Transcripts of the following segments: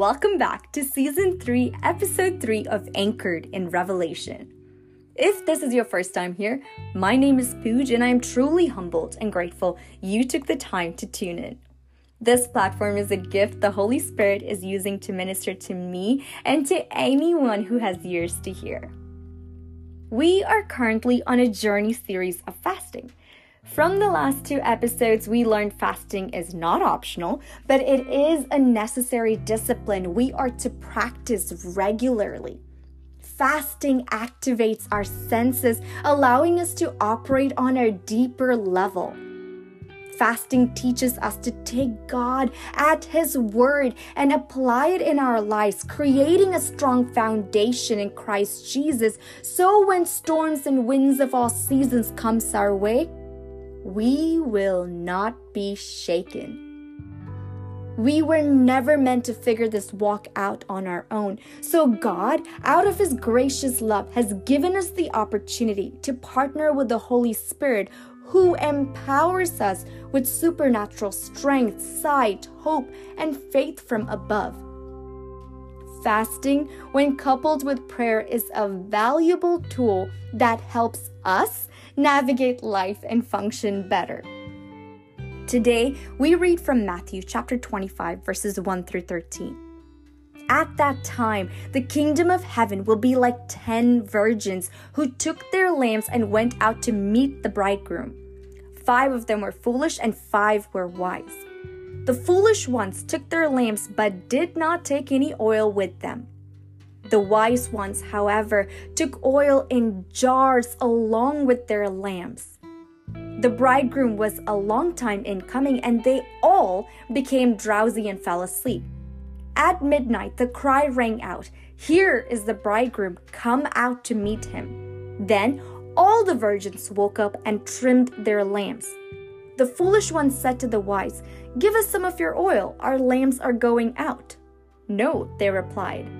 welcome back to season 3, episode 3 of Anchored in Revelation. If this is your first time here, my name is Pooj and I am truly humbled and grateful you took the time to tune in. This platform is a gift the Holy Spirit is using to minister to me and to anyone who has ears to hear. We are currently on a journey series of fasting. From the last two episodes, we learned fasting is not optional, but it is a necessary discipline we are to practice regularly. Fasting activates our senses, allowing us to operate on a deeper level. Fasting teaches us to take God at His word and apply it in our lives, creating a strong foundation in Christ Jesus. So when storms and winds of all seasons comes our way, we will not be shaken. We were never meant to figure this walk out on our own. So, God, out of His gracious love, has given us the opportunity to partner with the Holy Spirit who empowers us with supernatural strength, sight, hope, and faith from above. Fasting, when coupled with prayer, is a valuable tool that helps us navigate life and function better. Today, we read from Matthew chapter 25, verses 1 through 13. At that time, the kingdom of heaven will be like ten virgins who took their lamps and went out to meet the bridegroom. Five of them were foolish and five were wise. The foolish ones took their lamps but did not take any oil with them. The wise ones, however, took oil in jars along with their lamps. The bridegroom was a long time in coming, and they all became drowsy and fell asleep. At midnight, the cry rang out, Here is the bridegroom, come out to meet him. Then all the virgins woke up and trimmed their lamps. The foolish ones said to the wise, Give us some of your oil, our lamps are going out. No, they replied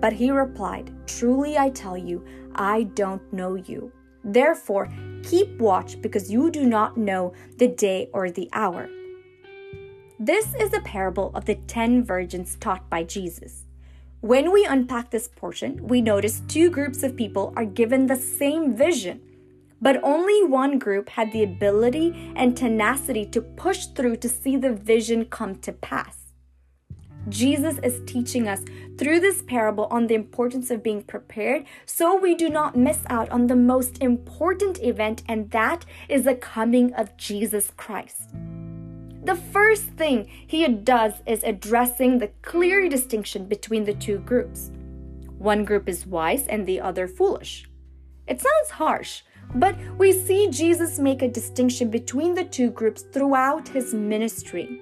But he replied, Truly I tell you, I don't know you. Therefore, keep watch because you do not know the day or the hour. This is a parable of the ten virgins taught by Jesus. When we unpack this portion, we notice two groups of people are given the same vision, but only one group had the ability and tenacity to push through to see the vision come to pass. Jesus is teaching us through this parable on the importance of being prepared so we do not miss out on the most important event, and that is the coming of Jesus Christ. The first thing he does is addressing the clear distinction between the two groups. One group is wise and the other foolish. It sounds harsh, but we see Jesus make a distinction between the two groups throughout his ministry.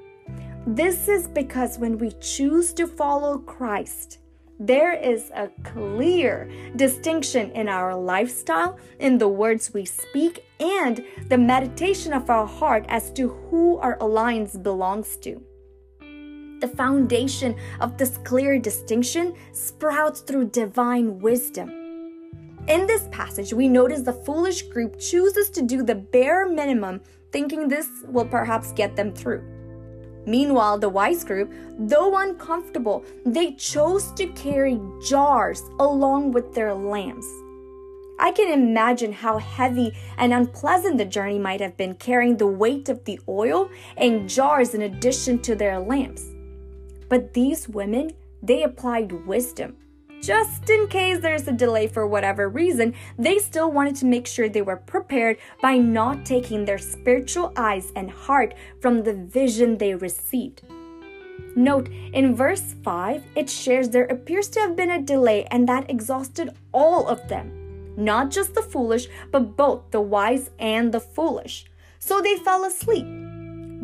This is because when we choose to follow Christ, there is a clear distinction in our lifestyle, in the words we speak, and the meditation of our heart as to who our alliance belongs to. The foundation of this clear distinction sprouts through divine wisdom. In this passage, we notice the foolish group chooses to do the bare minimum, thinking this will perhaps get them through. Meanwhile, the wise group, though uncomfortable, they chose to carry jars along with their lamps. I can imagine how heavy and unpleasant the journey might have been carrying the weight of the oil and jars in addition to their lamps. But these women, they applied wisdom just in case there's a delay for whatever reason, they still wanted to make sure they were prepared by not taking their spiritual eyes and heart from the vision they received. Note, in verse 5, it shares there appears to have been a delay and that exhausted all of them. Not just the foolish, but both the wise and the foolish. So they fell asleep.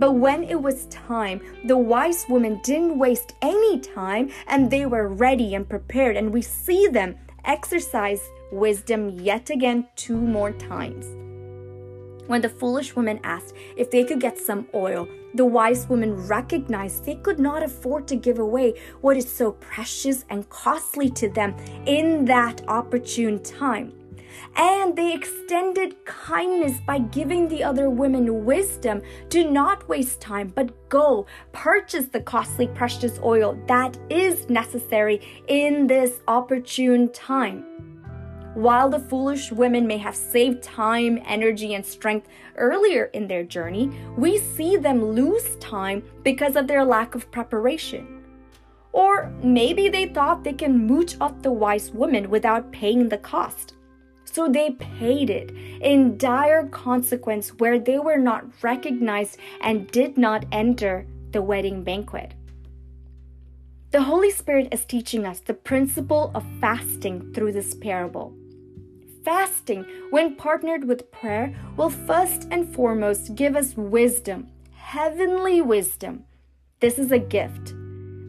But when it was time, the wise women didn't waste any time and they were ready and prepared. And we see them exercise wisdom yet again two more times. When the foolish woman asked if they could get some oil, the wise women recognized they could not afford to give away what is so precious and costly to them in that opportune time. And they extended kindness by giving the other women wisdom to not waste time, but go purchase the costly precious oil that is necessary in this opportune time. While the foolish women may have saved time, energy, and strength earlier in their journey, we see them lose time because of their lack of preparation. Or maybe they thought they can mooch off the wise woman without paying the cost. So they paid it in dire consequence where they were not recognized and did not enter the wedding banquet. The Holy Spirit is teaching us the principle of fasting through this parable. Fasting, when partnered with prayer, will first and foremost give us wisdom, heavenly wisdom. This is a gift.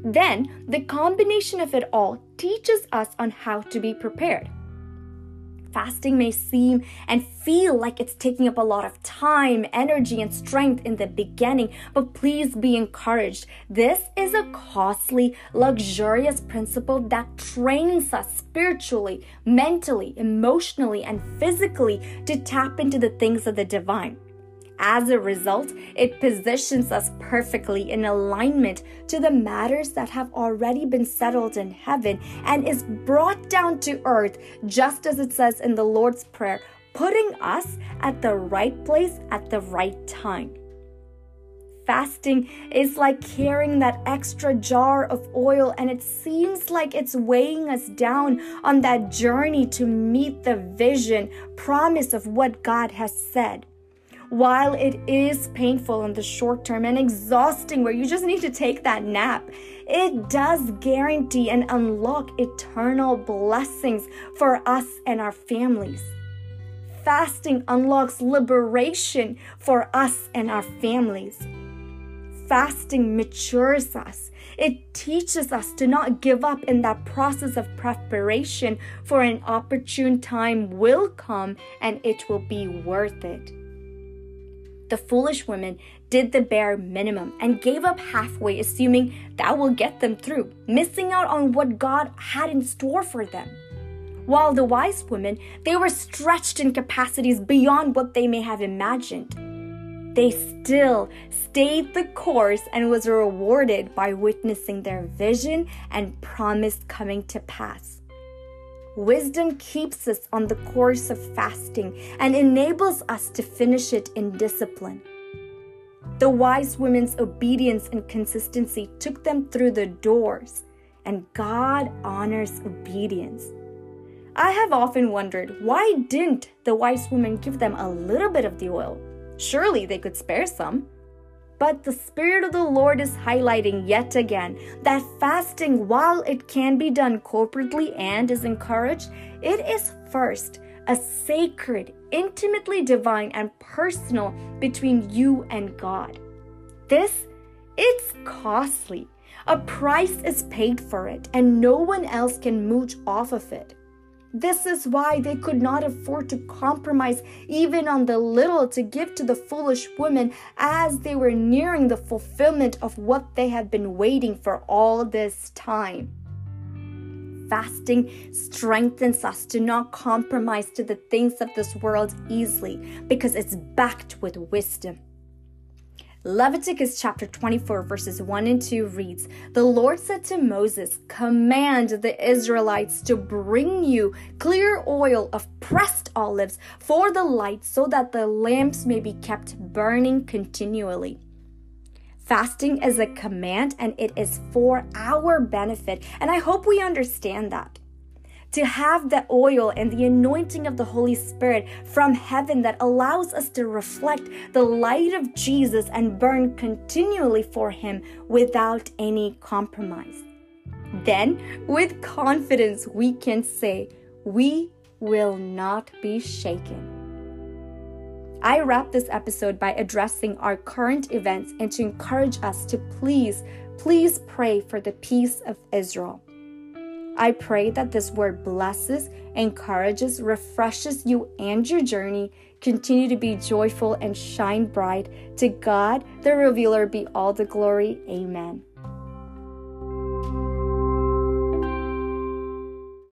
Then, the combination of it all teaches us on how to be prepared. Fasting may seem and feel like it's taking up a lot of time, energy, and strength in the beginning, but please be encouraged. This is a costly, luxurious principle that trains us spiritually, mentally, emotionally, and physically to tap into the things of the divine. As a result, it positions us perfectly in alignment to the matters that have already been settled in heaven and is brought down to earth, just as it says in the Lord's Prayer, putting us at the right place at the right time. Fasting is like carrying that extra jar of oil, and it seems like it's weighing us down on that journey to meet the vision, promise of what God has said while it is painful in the short term and exhausting where you just need to take that nap, it does guarantee and unlock eternal blessings for us and our families. Fasting unlocks liberation for us and our families. Fasting matures us. It teaches us to not give up in that process of preparation, for an opportune time will come and it will be worth it. The foolish women did the bare minimum and gave up halfway, assuming that will get them through, missing out on what God had in store for them. While the wise women, they were stretched in capacities beyond what they may have imagined. They still stayed the course and was rewarded by witnessing their vision and promise coming to pass. Wisdom keeps us on the course of fasting and enables us to finish it in discipline. The wise women's obedience and consistency took them through the doors, and God honors obedience. I have often wondered why didn't the wise women give them a little bit of the oil? Surely they could spare some. But the Spirit of the Lord is highlighting yet again that fasting, while it can be done corporately and is encouraged, it is first a sacred, intimately divine, and personal between you and God. This, it's costly. A price is paid for it, and no one else can mooch off of it. This is why they could not afford to compromise even on the little to give to the foolish woman as they were nearing the fulfillment of what they had been waiting for all this time. Fasting strengthens us to not compromise to the things of this world easily because it's backed with wisdom. Leviticus chapter 24, verses 1 and 2 reads The Lord said to Moses, Command the Israelites to bring you clear oil of pressed olives for the light, so that the lamps may be kept burning continually. Fasting is a command and it is for our benefit, and I hope we understand that to have the oil and the anointing of the Holy Spirit from heaven that allows us to reflect the light of Jesus and burn continually for Him without any compromise. Then, with confidence, we can say, We will not be shaken. I wrap this episode by addressing our current events and to encourage us to please, please pray for the peace of Israel. I pray that this word blesses, encourages, refreshes you and your journey. Continue to be joyful and shine bright. To God, the revealer, be all the glory. Amen.